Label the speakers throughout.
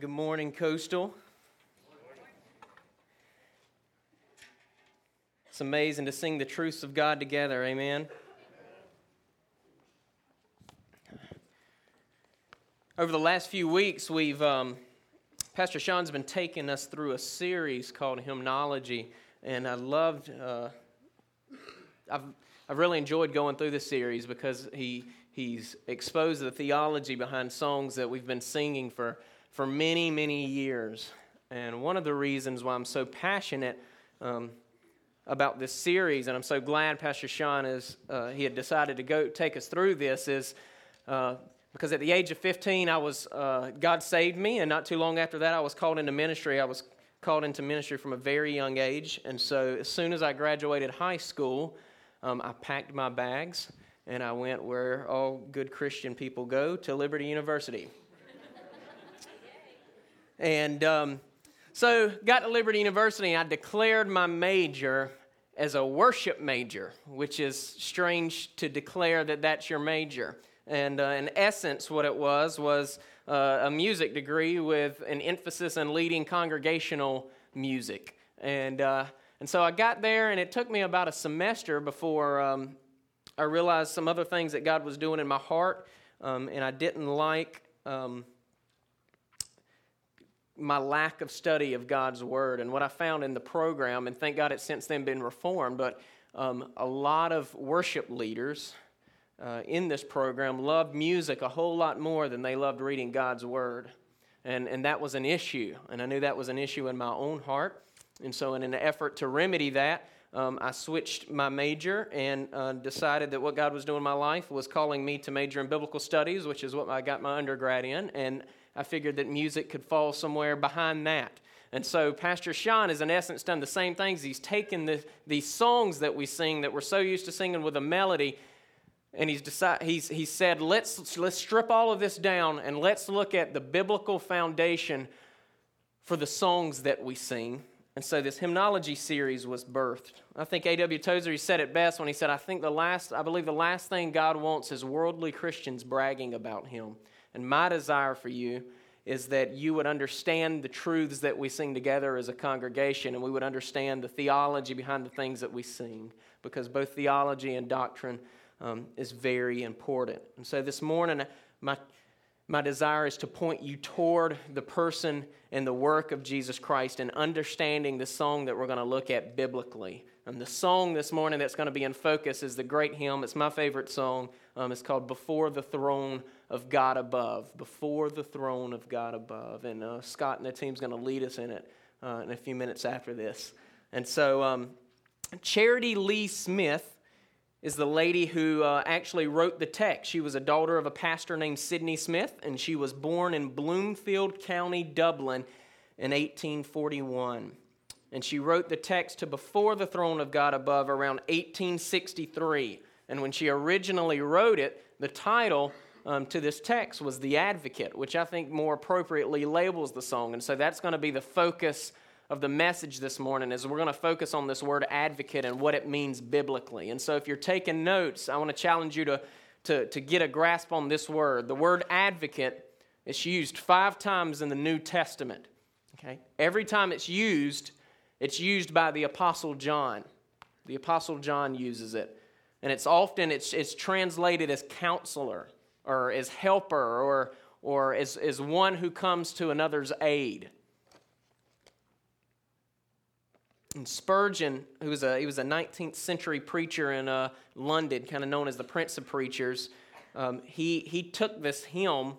Speaker 1: Good morning, Coastal. It's amazing to sing the truths of God together. Amen. Over the last few weeks, we've um, Pastor Sean's been taking us through a series called Hymnology, and I loved. Uh, I've I've really enjoyed going through this series because he he's exposed the theology behind songs that we've been singing for for many, many years. And one of the reasons why I'm so passionate um, about this series, and I'm so glad Pastor Sean is, uh, he had decided to go take us through this, is uh, because at the age of 15, I was, uh, God saved me, and not too long after that, I was called into ministry. I was called into ministry from a very young age. And so as soon as I graduated high school, um, I packed my bags and I went where all good Christian people go to Liberty University. And um, so got to Liberty University, and I declared my major as a worship major, which is strange to declare that that's your major. And uh, in essence, what it was was uh, a music degree with an emphasis on leading congregational music. And, uh, and so I got there, and it took me about a semester before um, I realized some other things that God was doing in my heart, um, and I didn't like. Um, my lack of study of God's Word and what I found in the program, and thank God it's since then been reformed, but um, a lot of worship leaders uh, in this program loved music a whole lot more than they loved reading God's Word. And, and that was an issue, and I knew that was an issue in my own heart. And so, in an effort to remedy that, um, I switched my major and uh, decided that what God was doing in my life was calling me to major in biblical studies, which is what I got my undergrad in. And I figured that music could fall somewhere behind that. And so Pastor Sean has, in essence, done the same things. He's taken the, these songs that we sing that we're so used to singing with a melody, and he's, decided, he's, he's said, let's, let's strip all of this down and let's look at the biblical foundation for the songs that we sing. And so this hymnology series was birthed. I think A.W. Tozer he said it best when he said, I think the last, I believe the last thing God wants is worldly Christians bragging about him. And my desire for you is that you would understand the truths that we sing together as a congregation and we would understand the theology behind the things that we sing because both theology and doctrine um, is very important. And so this morning, my, my desire is to point you toward the person and the work of Jesus Christ and understanding the song that we're going to look at biblically. And the song this morning that's going to be in focus is the great hymn. It's my favorite song. Um, it's called Before the Throne of God Above. Before the Throne of God Above. And uh, Scott and the team's going to lead us in it uh, in a few minutes after this. And so, um, Charitie Lee Smith is the lady who uh, actually wrote the text. She was a daughter of a pastor named Sidney Smith, and she was born in Bloomfield County, Dublin, in 1841 and she wrote the text to Before the Throne of God Above around 1863. And when she originally wrote it, the title um, to this text was The Advocate, which I think more appropriately labels the song. And so that's going to be the focus of the message this morning is we're going to focus on this word advocate and what it means biblically. And so if you're taking notes, I want to challenge you to, to, to get a grasp on this word. The word advocate is used five times in the New Testament. Okay? Every time it's used, it's used by the Apostle John. The Apostle John uses it. And it's often it's, it's translated as counselor or as helper or, or as, as one who comes to another's aid. And Spurgeon, who was a, he was a 19th century preacher in uh, London, kind of known as the Prince of Preachers, um, he, he took this hymn,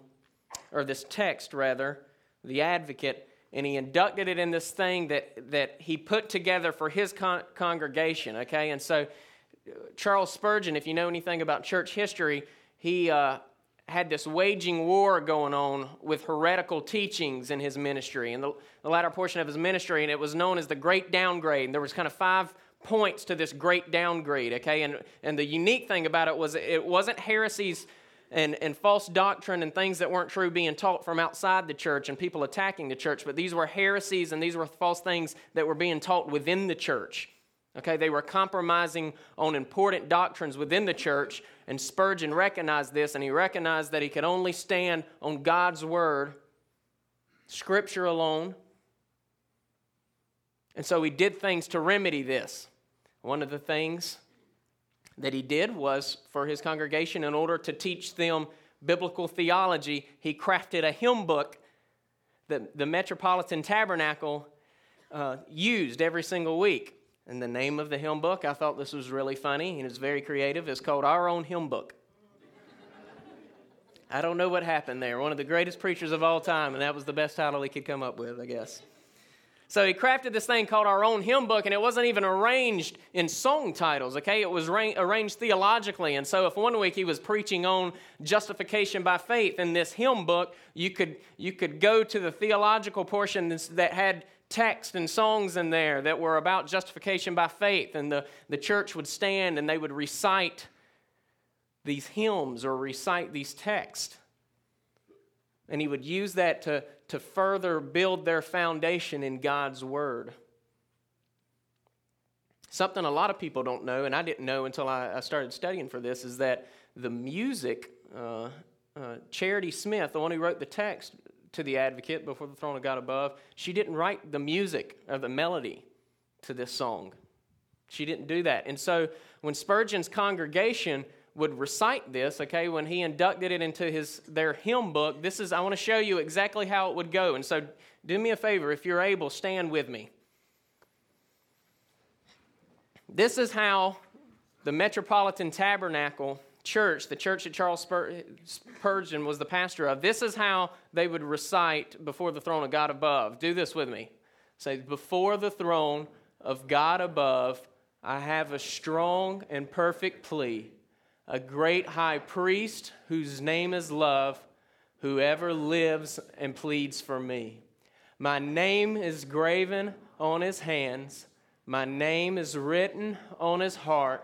Speaker 1: or this text rather, the advocate, and he inducted it in this thing that, that he put together for his con- congregation, okay? And so, Charles Spurgeon, if you know anything about church history, he uh, had this waging war going on with heretical teachings in his ministry, in the, the latter portion of his ministry, and it was known as the Great Downgrade. And there was kind of five points to this great downgrade, okay? And, and the unique thing about it was it wasn't heresies and, and false doctrine and things that weren't true being taught from outside the church and people attacking the church, but these were heresies and these were false things that were being taught within the church. Okay, they were compromising on important doctrines within the church, and Spurgeon recognized this, and he recognized that he could only stand on God's word Scripture alone. And so he did things to remedy this. One of the things that he did was for his congregation, in order to teach them biblical theology, he crafted a hymn book that the Metropolitan Tabernacle uh, used every single week. And the name of the hymn book, I thought this was really funny and it's very creative, It's called Our Own Hymn Book. I don't know what happened there. One of the greatest preachers of all time, and that was the best title he could come up with, I guess. So he crafted this thing called our own hymn book, and it wasn't even arranged in song titles, okay? It was ra- arranged theologically. And so if one week he was preaching on justification by faith in this hymn book, you could, you could go to the theological portion that had text and songs in there that were about justification by faith, and the, the church would stand and they would recite these hymns or recite these texts. And he would use that to, to further build their foundation in God's Word. Something a lot of people don't know, and I didn't know until I, I started studying for this, is that the music, uh, uh, Charitie Smith, the one who wrote the text to the advocate before the throne of God above, she didn't write the music or the melody to this song. She didn't do that. And so when Spurgeon's congregation would recite this, okay, when he inducted it into his their hymn book, this is I want to show you exactly how it would go. And so do me a favor, if you're able, stand with me. This is how the Metropolitan Tabernacle Church, the church that Charles Spurgeon was the pastor of, this is how they would recite before the throne of God above. Do this with me. Say, before the throne of God above, I have a strong and perfect plea a great high priest whose name is love, whoever lives and pleads for me. My name is graven on his hands, my name is written on his heart.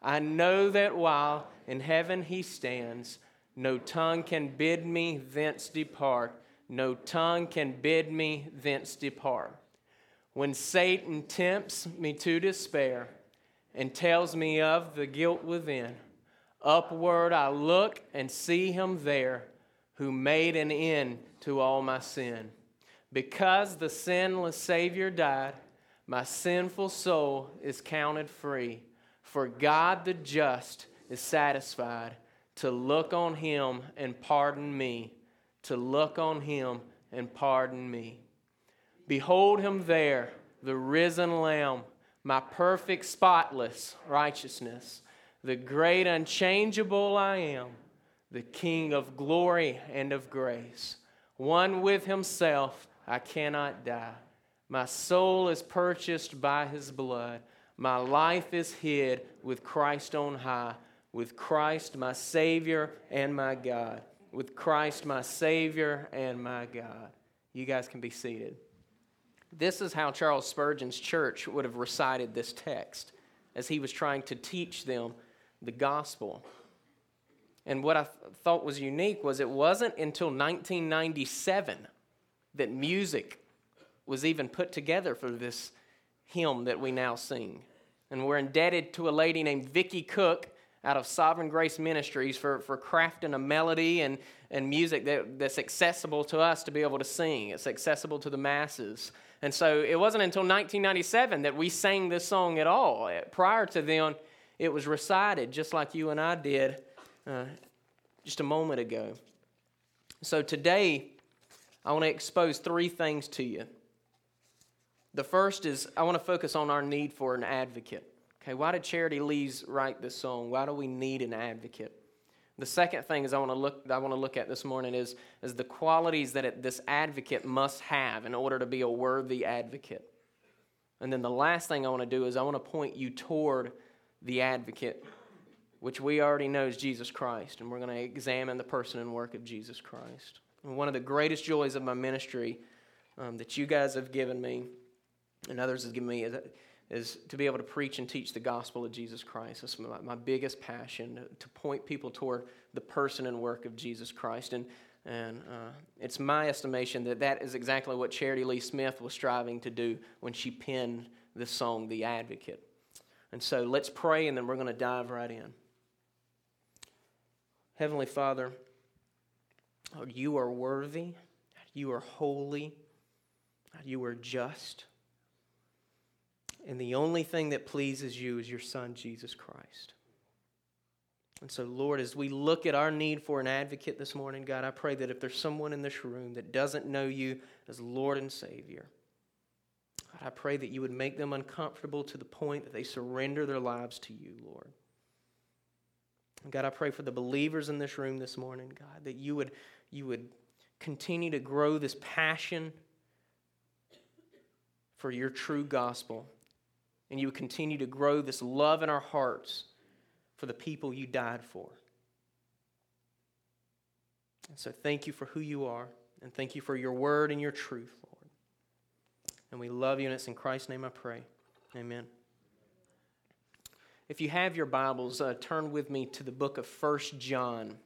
Speaker 1: I know that while in heaven he stands, no tongue can bid me thence depart. No tongue can bid me thence depart. When Satan tempts me to despair and tells me of the guilt within, Upward I look and see him there who made an end to all my sin. Because the sinless Savior died, my sinful soul is counted free. For God the just is satisfied to look on him and pardon me, to look on him and pardon me. Behold him there, the risen Lamb, my perfect, spotless righteousness the great unchangeable I am, the King of glory and of grace. One with himself, I cannot die. My soul is purchased by his blood. My life is hid with Christ on high, with Christ my Savior and my God. With Christ my Savior and my God. You guys can be seated. This is how Charles Spurgeon's church would have recited this text as he was trying to teach them the gospel. And what I th- thought was unique was it wasn't until 1997 that music was even put together for this hymn that we now sing. And we're indebted to a lady named Vicki Cook out of Sovereign Grace Ministries for, for crafting a melody and, and music that, that's accessible to us to be able to sing. It's accessible to the masses. And so it wasn't until 1997 that we sang this song at all. Prior to then, it was recited just like you and I did uh, just a moment ago. So today, I want to expose three things to you. The first is I want to focus on our need for an advocate. Okay, why did Charitie Lees write this song? Why do we need an advocate? The second thing is I want to look I want to look at this morning is, is the qualities that it, this advocate must have in order to be a worthy advocate. And then the last thing I want to do is I want to point you toward the advocate, which we already know is Jesus Christ. And we're going to examine the person and work of Jesus Christ. And one of the greatest joys of my ministry um, that you guys have given me and others have given me is, is, to be able to preach and teach the gospel of Jesus Christ. That's my, my biggest passion, to point people toward the person and work of Jesus Christ. And, and uh, it's my estimation that that is exactly what Charitie Lee Smith was striving to do when she penned this song, The Advocate. And so let's pray and then we're going to dive right in. Heavenly Father, you are worthy. You are holy. You are just. And the only thing that pleases you is your Son, Jesus Christ. And so, Lord, as we look at our need for an advocate this morning, God, I pray that if there's someone in this room that doesn't know you as Lord and Savior, God, I pray that you would make them uncomfortable to the point that they surrender their lives to you, Lord. God, I pray for the believers in this room this morning, God, that you would, you would continue to grow this passion for your true gospel. And you would continue to grow this love in our hearts for the people you died for. And so thank you for who you are, and thank you for your word and your truth, Lord. And we love you, and it's in Christ's name I pray. Amen. If you have your Bibles, uh, turn with me to the book of First John.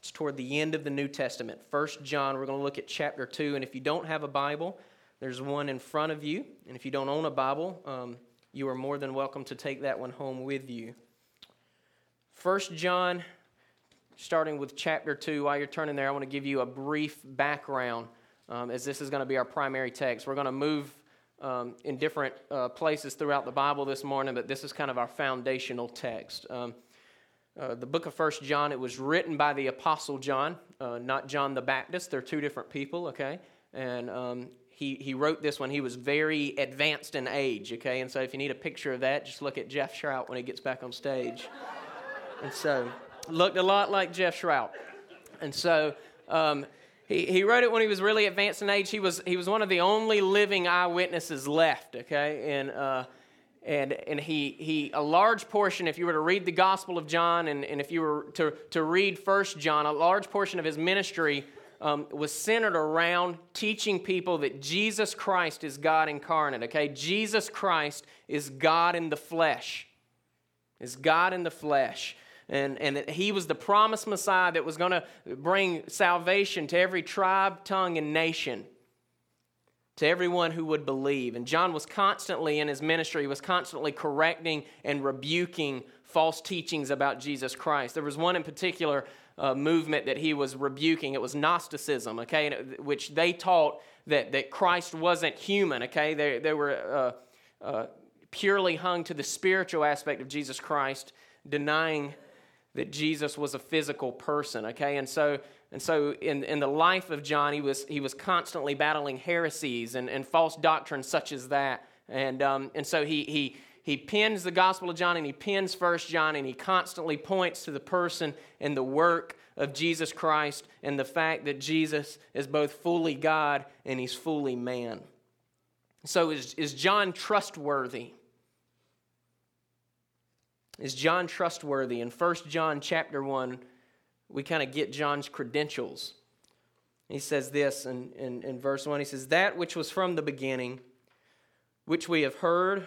Speaker 1: It's toward the end of the New Testament. First John, we're going to look at chapter 2. And if you don't have a Bible, there's one in front of you. And if you don't own a Bible, um, you are more than welcome to take that one home with you. First John, starting with chapter 2, while you're turning there, I want to give you a brief background um, as this is going to be our primary text. We're going to move um, in different uh, places throughout the Bible this morning, but this is kind of our foundational text. Um, uh, the book of First John, it was written by the Apostle John, uh, not John the Baptist. They're two different people, okay? And um, he, he wrote this when he was very advanced in age, okay? And so if you need a picture of that, just look at Jeff Shrout when he gets back on stage. And so, looked a lot like Jeff Shrout. And so, um, he, he wrote it when he was really advanced in age. He was, he was one of the only living eyewitnesses left, okay? And, uh, and, and he, he, a large portion, if you were to read the Gospel of John and, and if you were to, to read First John, a large portion of his ministry um, was centered around teaching people that Jesus Christ is God incarnate, okay? Jesus Christ is God in the flesh, is God in the flesh and, and that he was the promised Messiah that was going to bring salvation to every tribe, tongue, and nation, to everyone who would believe. And John was constantly in his ministry, he was constantly correcting and rebuking false teachings about Jesus Christ. There was one in particular uh, movement that he was rebuking. It was Gnosticism, okay, which they taught that, that Christ wasn't human, okay? They, they were uh, uh, purely hung to the spiritual aspect of Jesus Christ, denying that Jesus was a physical person, okay? And so, and so in, in the life of John, he was, he was constantly battling heresies and, and false doctrines such as that. And, um, and so he, he, he pins the Gospel of John and he pins First John and he constantly points to the person and the work of Jesus Christ and the fact that Jesus is both fully God and he's fully man. So is, is John trustworthy? Is John trustworthy? In 1 John chapter 1, we kind of get John's credentials. He says this in, in, in verse 1 He says, That which was from the beginning, which we have heard,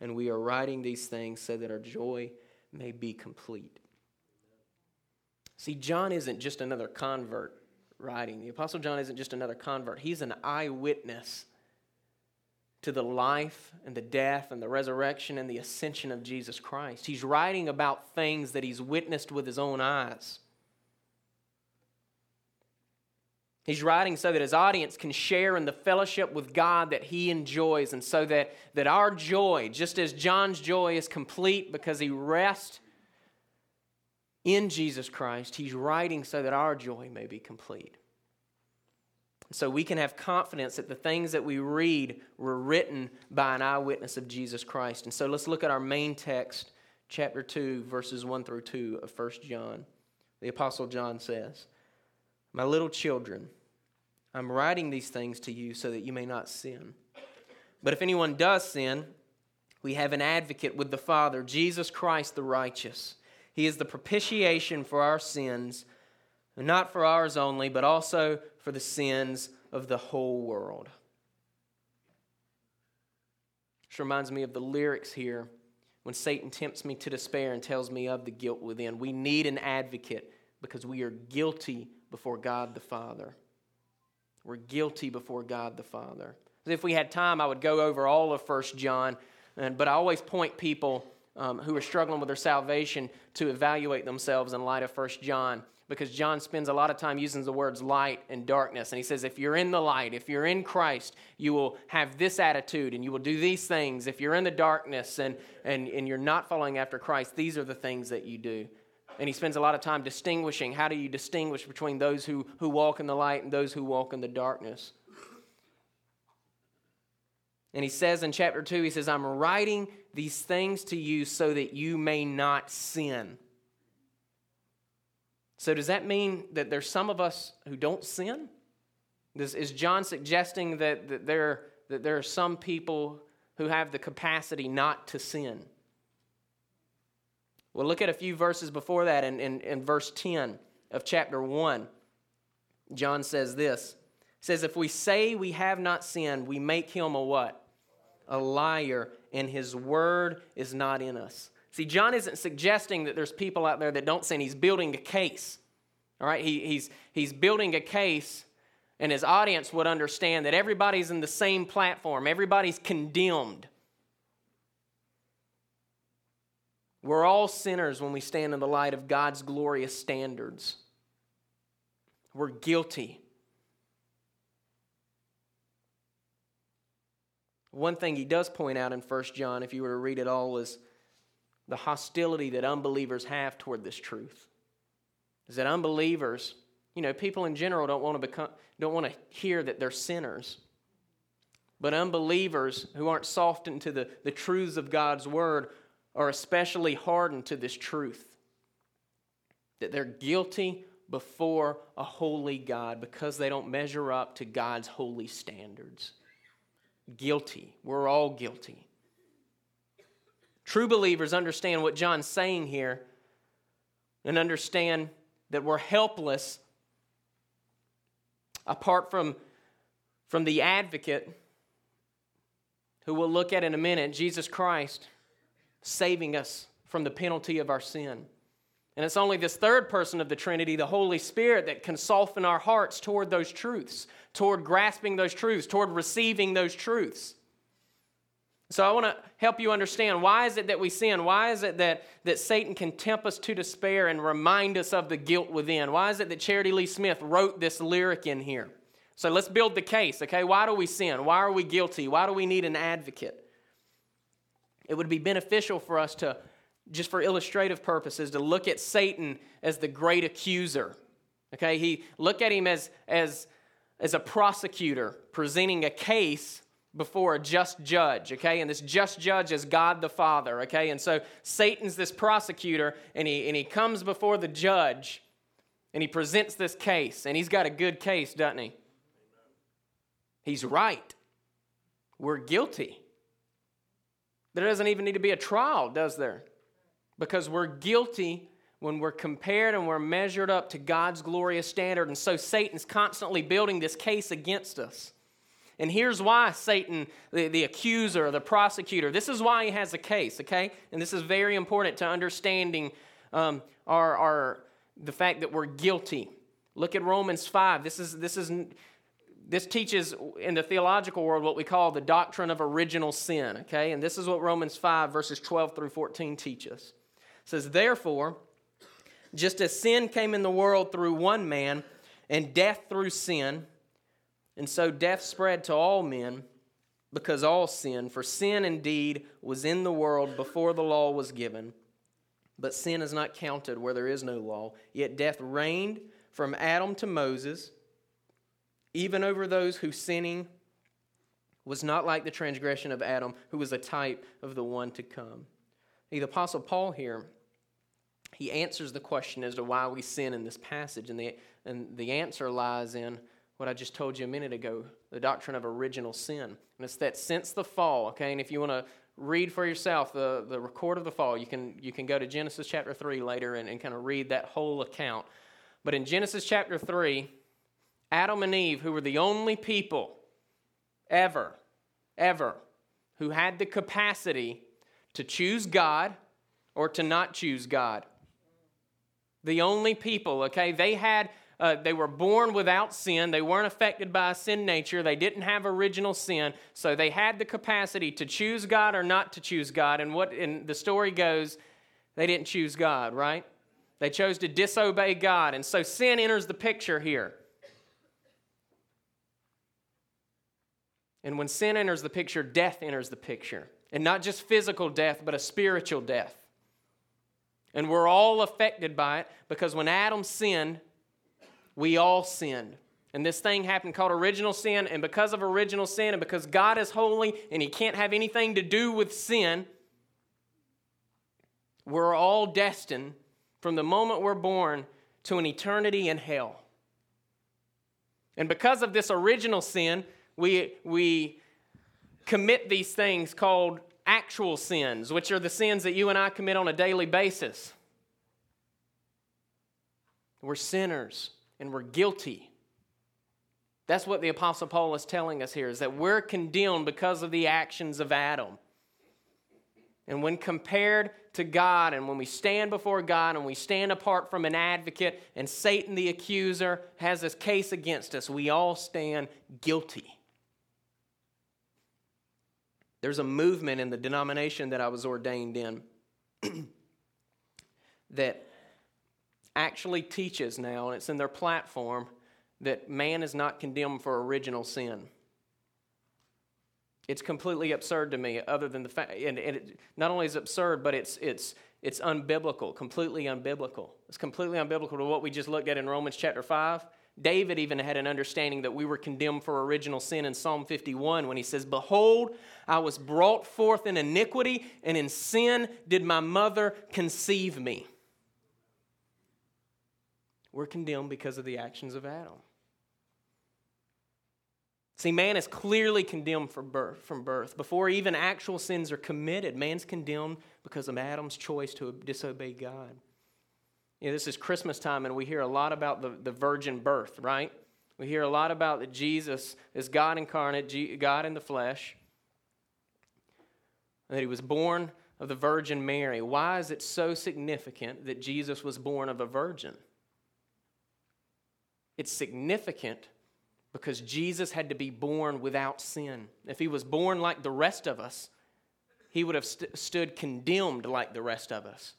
Speaker 1: And we are writing these things so that our joy may be complete. See, John isn't just another convert writing. The Apostle John isn't just another convert, he's an eyewitness to the life and the death and the resurrection and the ascension of Jesus Christ. He's writing about things that he's witnessed with his own eyes. He's writing so that his audience can share in the fellowship with God that he enjoys, and so that, that our joy, just as John's joy is complete because he rests in Jesus Christ, he's writing so that our joy may be complete. So we can have confidence that the things that we read were written by an eyewitness of Jesus Christ. And so let's look at our main text, chapter 2, verses 1 through 2 of 1 John. The Apostle John says, My little children, I'm writing these things to you so that you may not sin. But if anyone does sin, we have an advocate with the Father, Jesus Christ the righteous. He is the propitiation for our sins, not for ours only, but also for the sins of the whole world. This reminds me of the lyrics here when Satan tempts me to despair and tells me of the guilt within. We need an advocate because we are guilty before God the Father. We're guilty before God the Father. If we had time, I would go over all of First John, but I always point people um, who are struggling with their salvation to evaluate themselves in light of First John because John spends a lot of time using the words light and darkness. And he says, if you're in the light, if you're in Christ, you will have this attitude and you will do these things. If you're in the darkness and, and, and you're not following after Christ, these are the things that you do. And he spends a lot of time distinguishing how do you distinguish between those who, who walk in the light and those who walk in the darkness. And he says in chapter 2, he says, I'm writing these things to you so that you may not sin. So, does that mean that there's some of us who don't sin? This, is John suggesting that, that, there, that there are some people who have the capacity not to sin? Well, look at a few verses before that in, in, in verse 10 of chapter 1. John says this. says, If we say we have not sinned, we make him a what? A liar, and his word is not in us. See, John isn't suggesting that there's people out there that don't sin. He's building a case. All right? He, he's, he's building a case, and his audience would understand that everybody's in the same platform, everybody's condemned. We're all sinners when we stand in the light of God's glorious standards. We're guilty. One thing he does point out in 1 John, if you were to read it all, is the hostility that unbelievers have toward this truth. Is that unbelievers, you know, people in general don't want to become don't want to hear that they're sinners. But unbelievers who aren't softened to the, the truths of God's word are especially hardened to this truth that they're guilty before a holy God because they don't measure up to God's holy standards. Guilty. We're all guilty. True believers understand what John's saying here and understand that we're helpless apart from, from the advocate who we'll look at in a minute, Jesus Christ saving us from the penalty of our sin. And it's only this third person of the Trinity, the Holy Spirit, that can soften our hearts toward those truths, toward grasping those truths, toward receiving those truths. So I want to help you understand why is it that we sin? Why is it that, that Satan can tempt us to despair and remind us of the guilt within? Why is it that Charitie Lee Smith wrote this lyric in here? So let's build the case, okay? Why do we sin? Why are we guilty? Why do we need an advocate? It would be beneficial for us to, just for illustrative purposes, to look at Satan as the great accuser. Okay, he look at him as, as, as a prosecutor presenting a case before a just judge, okay? And this just judge is God the Father, okay? And so Satan's this prosecutor, and he, and he comes before the judge, and he presents this case, and he's got a good case, doesn't he? He's right. We're guilty. There doesn't even need to be a trial, does there? Because we're guilty when we're compared and we're measured up to God's glorious standard. And so Satan's constantly building this case against us. And here's why Satan, the, the accuser, the prosecutor, this is why he has a case, okay? And this is very important to understanding um, our, our, the fact that we're guilty. Look at Romans 5. This is, this is this teaches in the theological world what we call the doctrine of original sin, okay? And this is what Romans 5, verses 12 through 14 teaches. It says, Therefore, just as sin came in the world through one man, and death through sin, and so death spread to all men because all sin, for sin indeed was in the world before the law was given. But sin is not counted where there is no law. Yet death reigned from Adam to Moses even over those whose sinning was not like the transgression of Adam, who was a type of the one to come. The Apostle Paul here, he answers the question as to why we sin in this passage, and the, and the answer lies in what I just told you a minute ago the doctrine of original sin. And it's that since the fall, okay, and if you want to read for yourself the, the record of the fall, you can, you can go to Genesis chapter 3 later and, and kind of read that whole account. But in Genesis chapter 3, Adam and Eve, who were the only people ever, ever, who had the capacity to choose God or to not choose God. The only people, okay? They had uh, they were born without sin. They weren't affected by a sin nature. They didn't have original sin. So they had the capacity to choose God or not to choose God. And what in the story goes, they didn't choose God, right? They chose to disobey God. And so sin enters the picture here. And when sin enters the picture, death enters the picture. And not just physical death, but a spiritual death. And we're all affected by it because when Adam sinned, we all sinned. And this thing happened called original sin. And because of original sin, and because God is holy and He can't have anything to do with sin, we're all destined from the moment we're born to an eternity in hell. And because of this original sin, we, we commit these things called actual sins, which are the sins that you and I commit on a daily basis. We're sinners and we're guilty. That's what the Apostle Paul is telling us here is that we're condemned because of the actions of Adam. And when compared to God, and when we stand before God and we stand apart from an advocate, and Satan the accuser has this case against us, we all stand guilty. There's a movement in the denomination that I was ordained in that actually teaches now, and it's in their platform, that man is not condemned for original sin. It's completely absurd to me, other than the fact, and, and it not only is absurd, but it's, it's, it's unbiblical, completely unbiblical. It's completely unbiblical to what we just looked at in Romans chapter 5 David even had an understanding that we were condemned for original sin in Psalm 51 when he says, Behold, I was brought forth in iniquity, and in sin did my mother conceive me. We're condemned because of the actions of Adam. See, man is clearly condemned from birth, from birth. Before even actual sins are committed, man's condemned because of Adam's choice to disobey God. You know, this is Christmas time, and we hear a lot about the, the virgin birth, right? We hear a lot about that Jesus is God incarnate, God in the flesh, that he was born of the Virgin Mary. Why is it so significant that Jesus was born of a virgin? It's significant because Jesus had to be born without sin. If he was born like the rest of us, he would have st- stood condemned like the rest of us.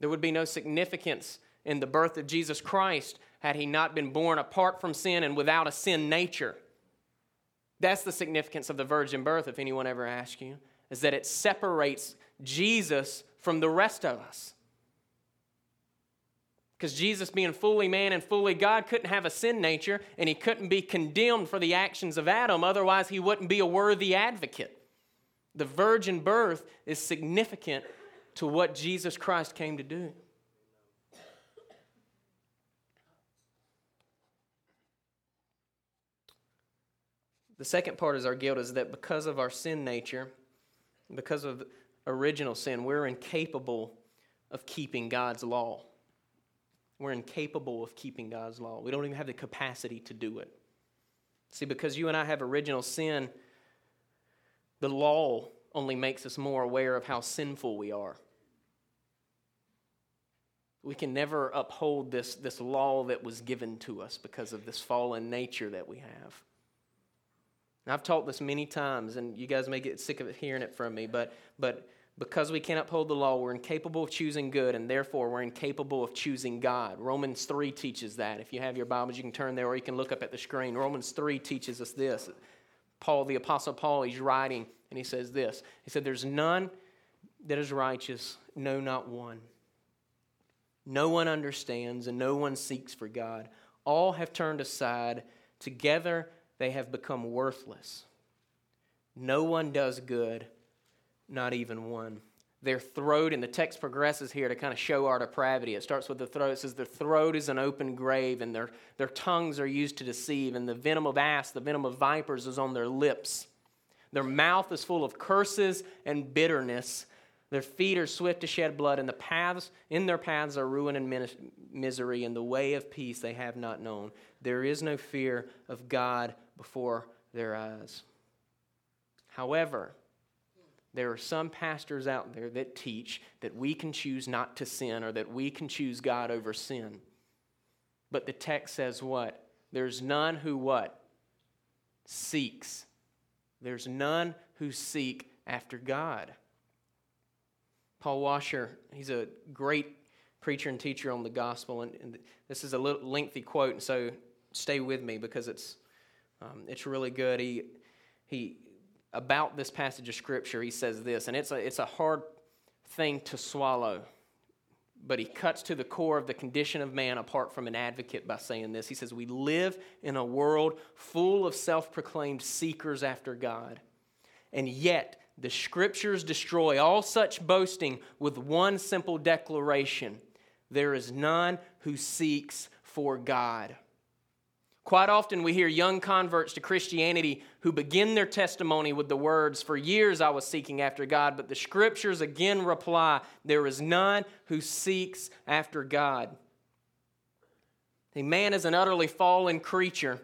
Speaker 1: There would be no significance in the birth of Jesus Christ had he not been born apart from sin and without a sin nature. That's the significance of the virgin birth, if anyone ever asks you, is that it separates Jesus from the rest of us. Because Jesus, being fully man and fully God, couldn't have a sin nature and he couldn't be condemned for the actions of Adam, otherwise, he wouldn't be a worthy advocate. The virgin birth is significant to what Jesus Christ came to do. The second part is our guilt is that because of our sin nature, because of original sin, we're incapable of keeping God's law. We're incapable of keeping God's law. We don't even have the capacity to do it. See, because you and I have original sin, the law only makes us more aware of how sinful we are. We can never uphold this, this law that was given to us because of this fallen nature that we have. And I've taught this many times, and you guys may get sick of hearing it from me, but, but because we can't uphold the law, we're incapable of choosing good, and therefore we're incapable of choosing God. Romans 3 teaches that. If you have your Bibles, you can turn there or you can look up at the screen. Romans 3 teaches us this. Paul, the Apostle Paul, he's writing, and he says this He said, There's none that is righteous, no, not one. No one understands and no one seeks for God. All have turned aside. Together they have become worthless. No one does good, not even one. Their throat, and the text progresses here to kind of show our depravity. It starts with the throat. It says, Their throat is an open grave, and their, their tongues are used to deceive, and the venom of asps, the venom of vipers is on their lips. Their mouth is full of curses and bitterness. Their feet are swift to shed blood, and the paths in their paths are ruin and misery, and the way of peace they have not known. There is no fear of God before their eyes. However, there are some pastors out there that teach that we can choose not to sin or that we can choose God over sin. But the text says what? There's none who what? Seeks. There's none who seek after God. Paul Washer, he's a great preacher and teacher on the gospel, and, and this is a little lengthy quote, and so stay with me because it's um, it's really good. He he about this passage of scripture, he says this, and it's a it's a hard thing to swallow, but he cuts to the core of the condition of man apart from an advocate by saying this. He says, "We live in a world full of self-proclaimed seekers after God." And yet, the scriptures destroy all such boasting with one simple declaration there is none who seeks for God. Quite often, we hear young converts to Christianity who begin their testimony with the words, For years I was seeking after God, but the scriptures again reply, There is none who seeks after God. A man is an utterly fallen creature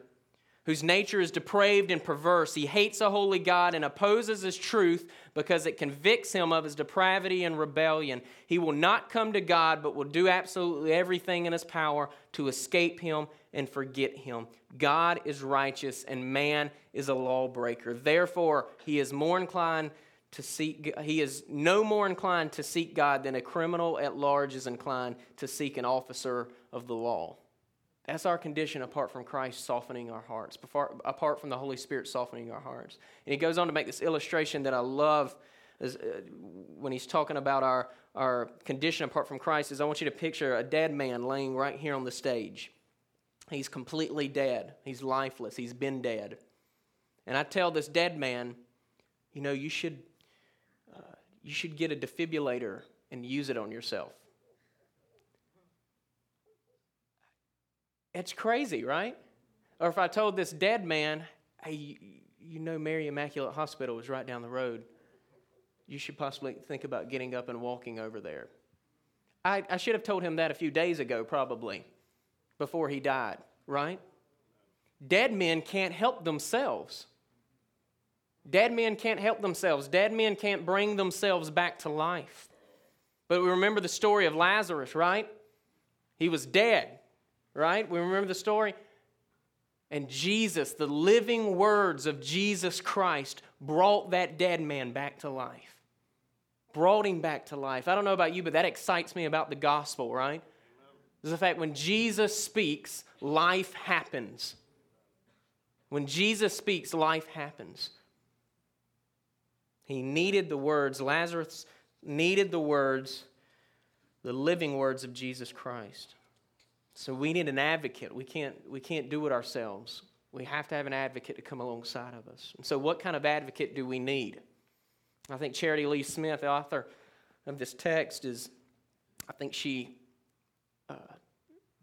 Speaker 1: whose nature is depraved and perverse. He hates a holy God and opposes his truth because it convicts him of his depravity and rebellion. He will not come to God, but will do absolutely everything in his power to escape him and forget him. God is righteous and man is a lawbreaker. Therefore, he is more inclined to seek he is no more inclined to seek God than a criminal at large is inclined to seek an officer of the law. That's our condition apart from Christ softening our hearts, apart from the Holy Spirit softening our hearts. And he goes on to make this illustration that I love uh, when he's talking about our, our condition apart from Christ is I want you to picture a dead man laying right here on the stage. He's completely dead. He's lifeless. He's been dead. And I tell this dead man, you know, you should, uh, you should get a defibrillator and use it on yourself. It's crazy, right? Or if I told this dead man, hey, you know Mary Immaculate Hospital is right down the road. You should possibly think about getting up and walking over there. I, I should have told him that a few days ago, probably, before he died, right? Dead men can't help themselves. Dead men can't help themselves. Dead men can't bring themselves back to life. But we remember the story of Lazarus, right? He was dead right? We remember the story? And Jesus, the living words of Jesus Christ, brought that dead man back to life. Brought him back to life. I don't know about you, but that excites me about the gospel, right? Is the fact when Jesus speaks, life happens. When Jesus speaks, life happens. He needed the words, Lazarus needed the words, the living words of Jesus Christ. So we need an advocate. We can't, we can't do it ourselves. We have to have an advocate to come alongside of us. And so, what kind of advocate do we need? I think Charitie Lee Smith, the author of this text, is, I think she uh,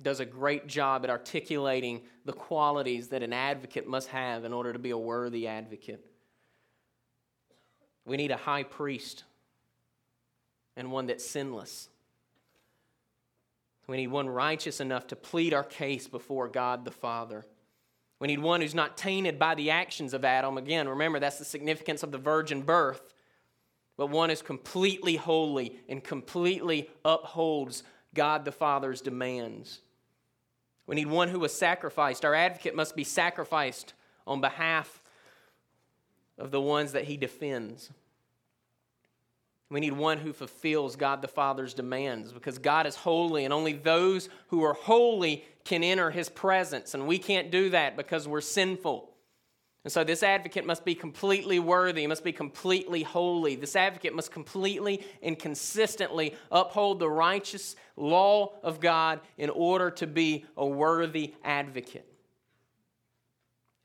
Speaker 1: does a great job at articulating the qualities that an advocate must have in order to be a worthy advocate. We need a high priest and one that's sinless. We need one righteous enough to plead our case before God the Father. We need one who's not tainted by the actions of Adam. Again, remember, that's the significance of the virgin birth. But one is completely holy and completely upholds God the Father's demands. We need one who was sacrificed. Our advocate must be sacrificed on behalf of the ones that he defends. We need one who fulfills God the Father's demands because God is holy and only those who are holy can enter his presence. And we can't do that because we're sinful. And so this advocate must be completely worthy, must be completely holy. This advocate must completely and consistently uphold the righteous law of God in order to be a worthy advocate.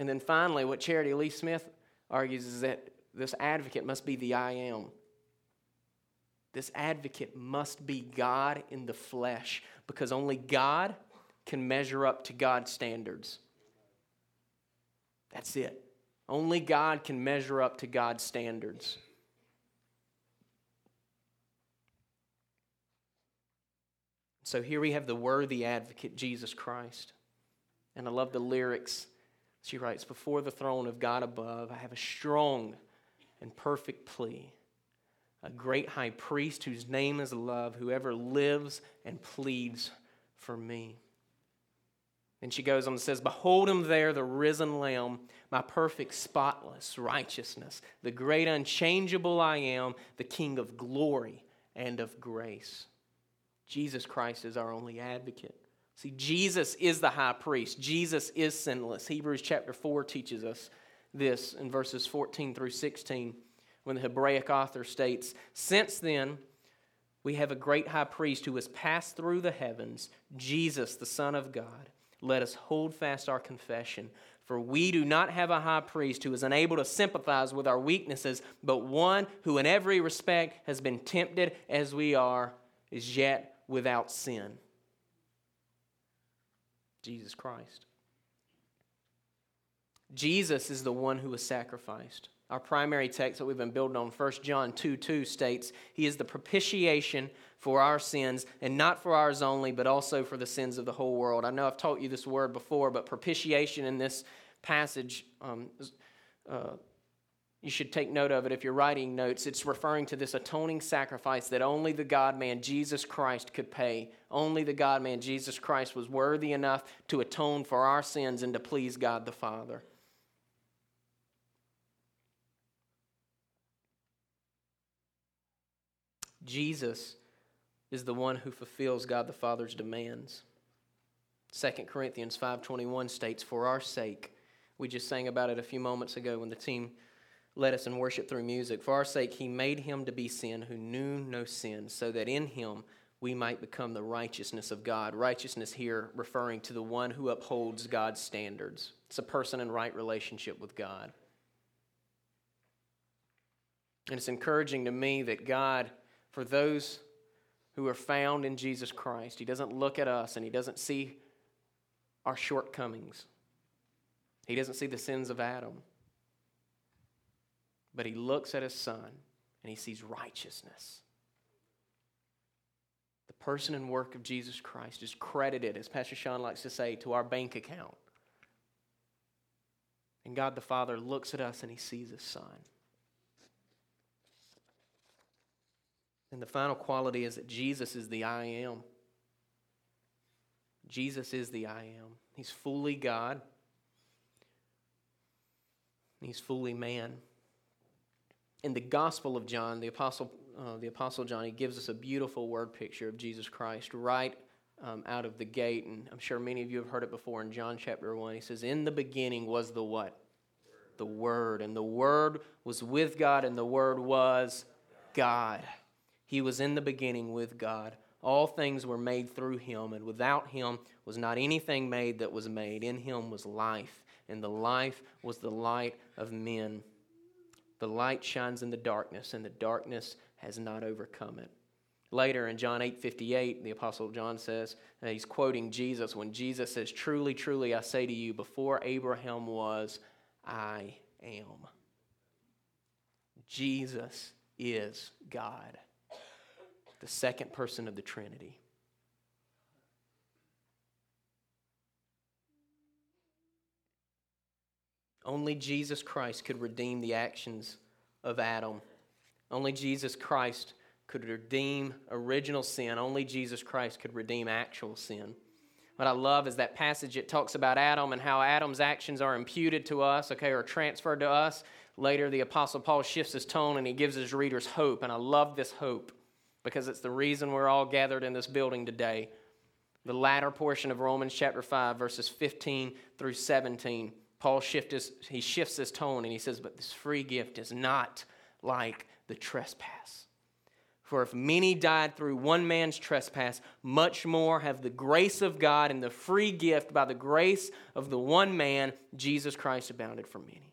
Speaker 1: And then finally, what Charitie Lee Smith argues is that this advocate must be the I am. This advocate must be God in the flesh because only God can measure up to God's standards. That's it. Only God can measure up to God's standards. So here we have the worthy advocate, Jesus Christ. And I love the lyrics. She writes, Before the throne of God above, I have a strong and perfect plea. A great high priest whose name is love, whoever lives and pleads for me. And she goes on and says, Behold him there, the risen Lamb, my perfect, spotless righteousness, the great unchangeable I am, the King of glory and of grace. Jesus Christ is our only advocate. See, Jesus is the high priest. Jesus is sinless. Hebrews chapter 4 teaches us this in verses 14 through 16 when the Hebraic author states, Since then, we have a great high priest who has passed through the heavens, Jesus, the Son of God. Let us hold fast our confession. For we do not have a high priest who is unable to sympathize with our weaknesses, but one who in every respect has been tempted as we are, is yet without sin. Jesus Christ. Jesus is the one who was sacrificed. Our primary text that we've been building on, 1 John 2 2, states, He is the propitiation for our sins, and not for ours only, but also for the sins of the whole world. I know I've taught you this word before, but propitiation in this passage, um, uh, you should take note of it if you're writing notes. It's referring to this atoning sacrifice that only the God man Jesus Christ could pay. Only the God man Jesus Christ was worthy enough to atone for our sins and to please God the Father. Jesus is the one who fulfills God the Father's demands. 2 Corinthians 5:21 states for our sake we just sang about it a few moments ago when the team led us in worship through music for our sake he made him to be sin who knew no sin so that in him we might become the righteousness of God. Righteousness here referring to the one who upholds God's standards. It's a person in right relationship with God. And it's encouraging to me that God for those who are found in Jesus Christ. He doesn't look at us and he doesn't see our shortcomings. He doesn't see the sins of Adam. But he looks at his son and he sees righteousness. The person and work of Jesus Christ is credited, as Pastor Sean likes to say, to our bank account. And God the Father looks at us and he sees his son. And the final quality is that Jesus is the I am. Jesus is the I am. He's fully God, he's fully man. In the Gospel of John, the Apostle, uh, the Apostle John, he gives us a beautiful word picture of Jesus Christ right um, out of the gate. And I'm sure many of you have heard it before in John chapter 1. He says, In the beginning was the what? The Word. And the Word was with God, and the Word was God. He was in the beginning with God. All things were made through him, and without him was not anything made that was made. In him was life, and the life was the light of men. The light shines in the darkness, and the darkness has not overcome it. Later in John 8:58, the apostle John says, uh, he's quoting Jesus when Jesus says, "Truly, truly I say to you, before Abraham was, I am." Jesus is God the second person of the Trinity. Only Jesus Christ could redeem the actions of Adam. Only Jesus Christ could redeem original sin. Only Jesus Christ could redeem actual sin. What I love is that passage it talks about Adam and how Adam's actions are imputed to us, okay, or transferred to us. Later, the Apostle Paul shifts his tone and he gives his readers hope, and I love this hope because it's the reason we're all gathered in this building today. The latter portion of Romans chapter 5, verses 15 through 17, Paul shift his, he shifts his tone and he says, But this free gift is not like the trespass. For if many died through one man's trespass, much more have the grace of God and the free gift by the grace of the one man, Jesus Christ, abounded for many.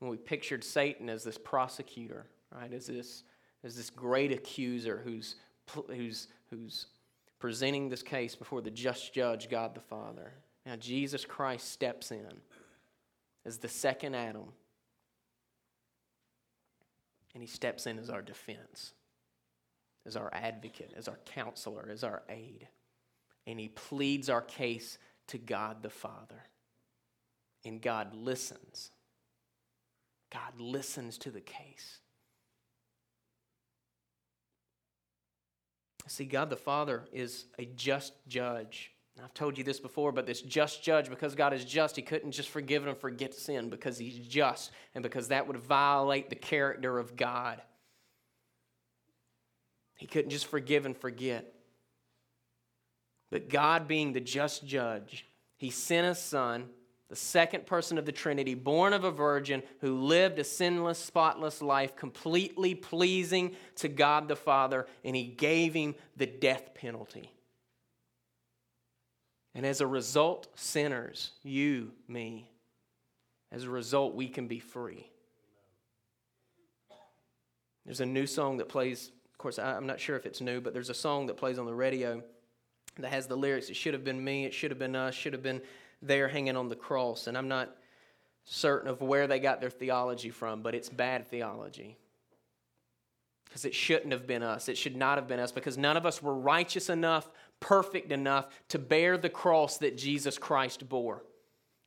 Speaker 1: when we pictured Satan as this prosecutor, right? As this, as this great accuser who's, who's, who's presenting this case before the just judge, God the Father. Now, Jesus Christ steps in as the second Adam, and he steps in as our defense as our advocate, as our counselor, as our aid. And he pleads our case to God the Father. And God listens. God listens to the case. See, God the Father is a just judge. I've told you this before, but this just judge, because God is just, He couldn't just forgive and forget sin because He's just and because that would violate the character of God. He couldn't just forgive and forget. But God, being the just judge, He sent His Son, the second person of the Trinity, born of a virgin, who lived a sinless, spotless life, completely pleasing to God the Father, and He gave Him the death penalty. And as a result, sinners, you, me, as a result, we can be free. There's a new song that plays of course, I'm not sure if it's new, but there's a song that plays on the radio that has the lyrics, It should have been me, it should have been us, should have been there hanging on the cross. And I'm not certain of where they got their theology from, but it's bad theology. Because it shouldn't have been us. It should not have been us because none of us were righteous enough, perfect enough to bear the cross that Jesus Christ bore.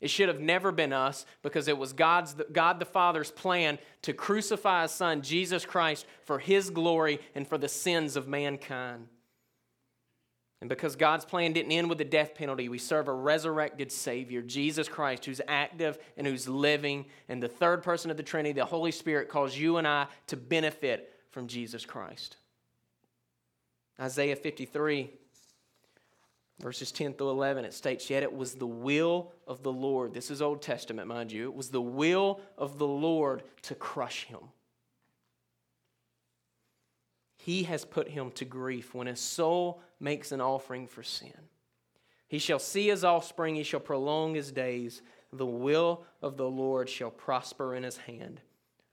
Speaker 1: It should have never been us because it was God's, God the Father's plan to crucify His Son, Jesus Christ, for His glory and for the sins of mankind. And because God's plan didn't end with the death penalty, we serve a resurrected Savior, Jesus Christ, who's active and who's living. And the third person of the Trinity, the Holy Spirit, calls you and I to benefit from Jesus Christ. Isaiah 53 verses 10 through 11, it states, Yet it was the will of the Lord. This is Old Testament, mind you. It was the will of the Lord to crush him. He has put him to grief when his soul makes an offering for sin. He shall see his offspring, he shall prolong his days. The will of the Lord shall prosper in his hand.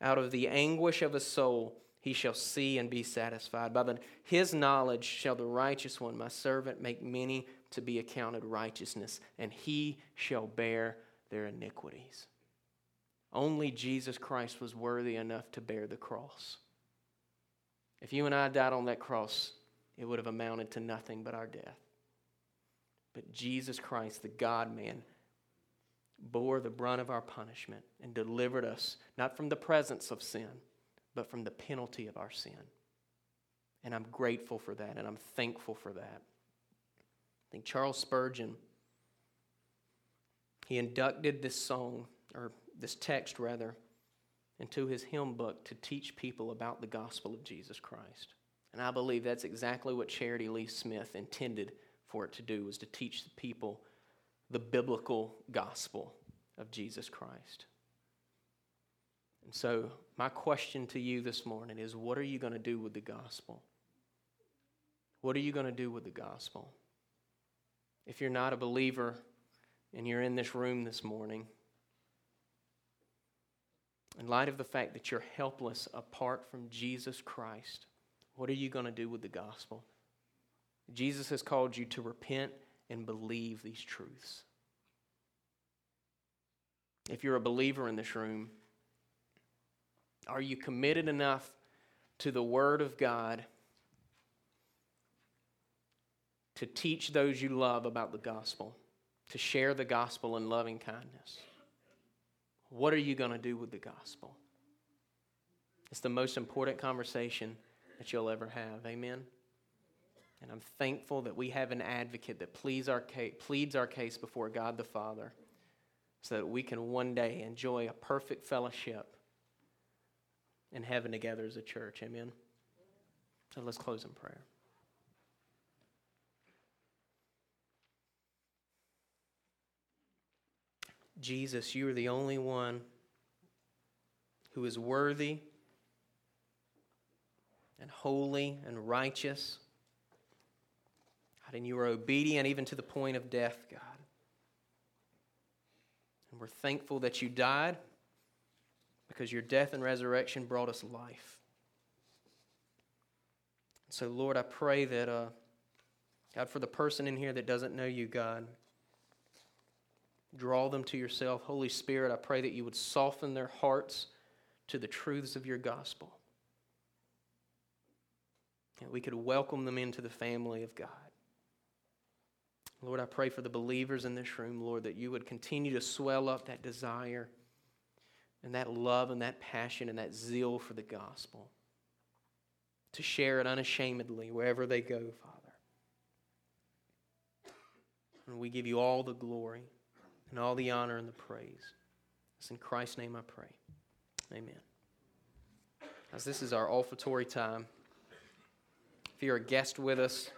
Speaker 1: Out of the anguish of his soul, he shall see and be satisfied. By the, his knowledge shall the righteous one, my servant, make many to be accounted righteousness, and he shall bear their iniquities. Only Jesus Christ was worthy enough to bear the cross. If you and I died on that cross, it would have amounted to nothing but our death. But Jesus Christ, the God man, bore the brunt of our punishment and delivered us not from the presence of sin but from the penalty of our sin. And I'm grateful for that, and I'm thankful for that. I think Charles Spurgeon, he inducted this song, or this text rather, into his hymn book to teach people about the gospel of Jesus Christ. And I believe that's exactly what Charitie Lee Smith intended for it to do, was to teach the people the biblical gospel of Jesus Christ. And so, my question to you this morning is what are you going to do with the gospel? What are you going to do with the gospel? If you're not a believer and you're in this room this morning, in light of the fact that you're helpless apart from Jesus Christ, what are you going to do with the gospel? Jesus has called you to repent and believe these truths. If you're a believer in this room, are you committed enough to the Word of God to teach those you love about the gospel, to share the gospel in loving kindness? What are you going to do with the gospel? It's the most important conversation that you'll ever have. Amen? And I'm thankful that we have an advocate that pleads our case, pleads our case before God the Father so that we can one day enjoy a perfect fellowship in heaven together as a church. Amen. So let's close in prayer. Jesus, you are the only one who is worthy and holy and righteous God, and you were obedient even to the point of death, God. And we're thankful that you died because your death and resurrection brought us life. So, Lord, I pray that, uh, God, for the person in here that doesn't know you, God, draw them to yourself. Holy Spirit, I pray that you would soften their hearts to the truths of your gospel. And we could welcome them into the family of God. Lord, I pray for the believers in this room, Lord, that you would continue to swell up that desire and that love and that passion and that zeal for the gospel to share it unashamedly wherever they go, Father. And we give you all the glory and all the honor and the praise. It's in Christ's name I pray. Amen. As this is our offertory time, if you're a guest with us,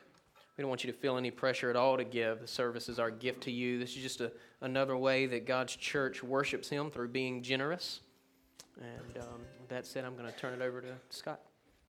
Speaker 1: we don't want you to feel any pressure at all to give. The service is our gift to you. This is just a, another way that God's church worships Him through being generous. And um, with that said, I'm going to turn it over to Scott.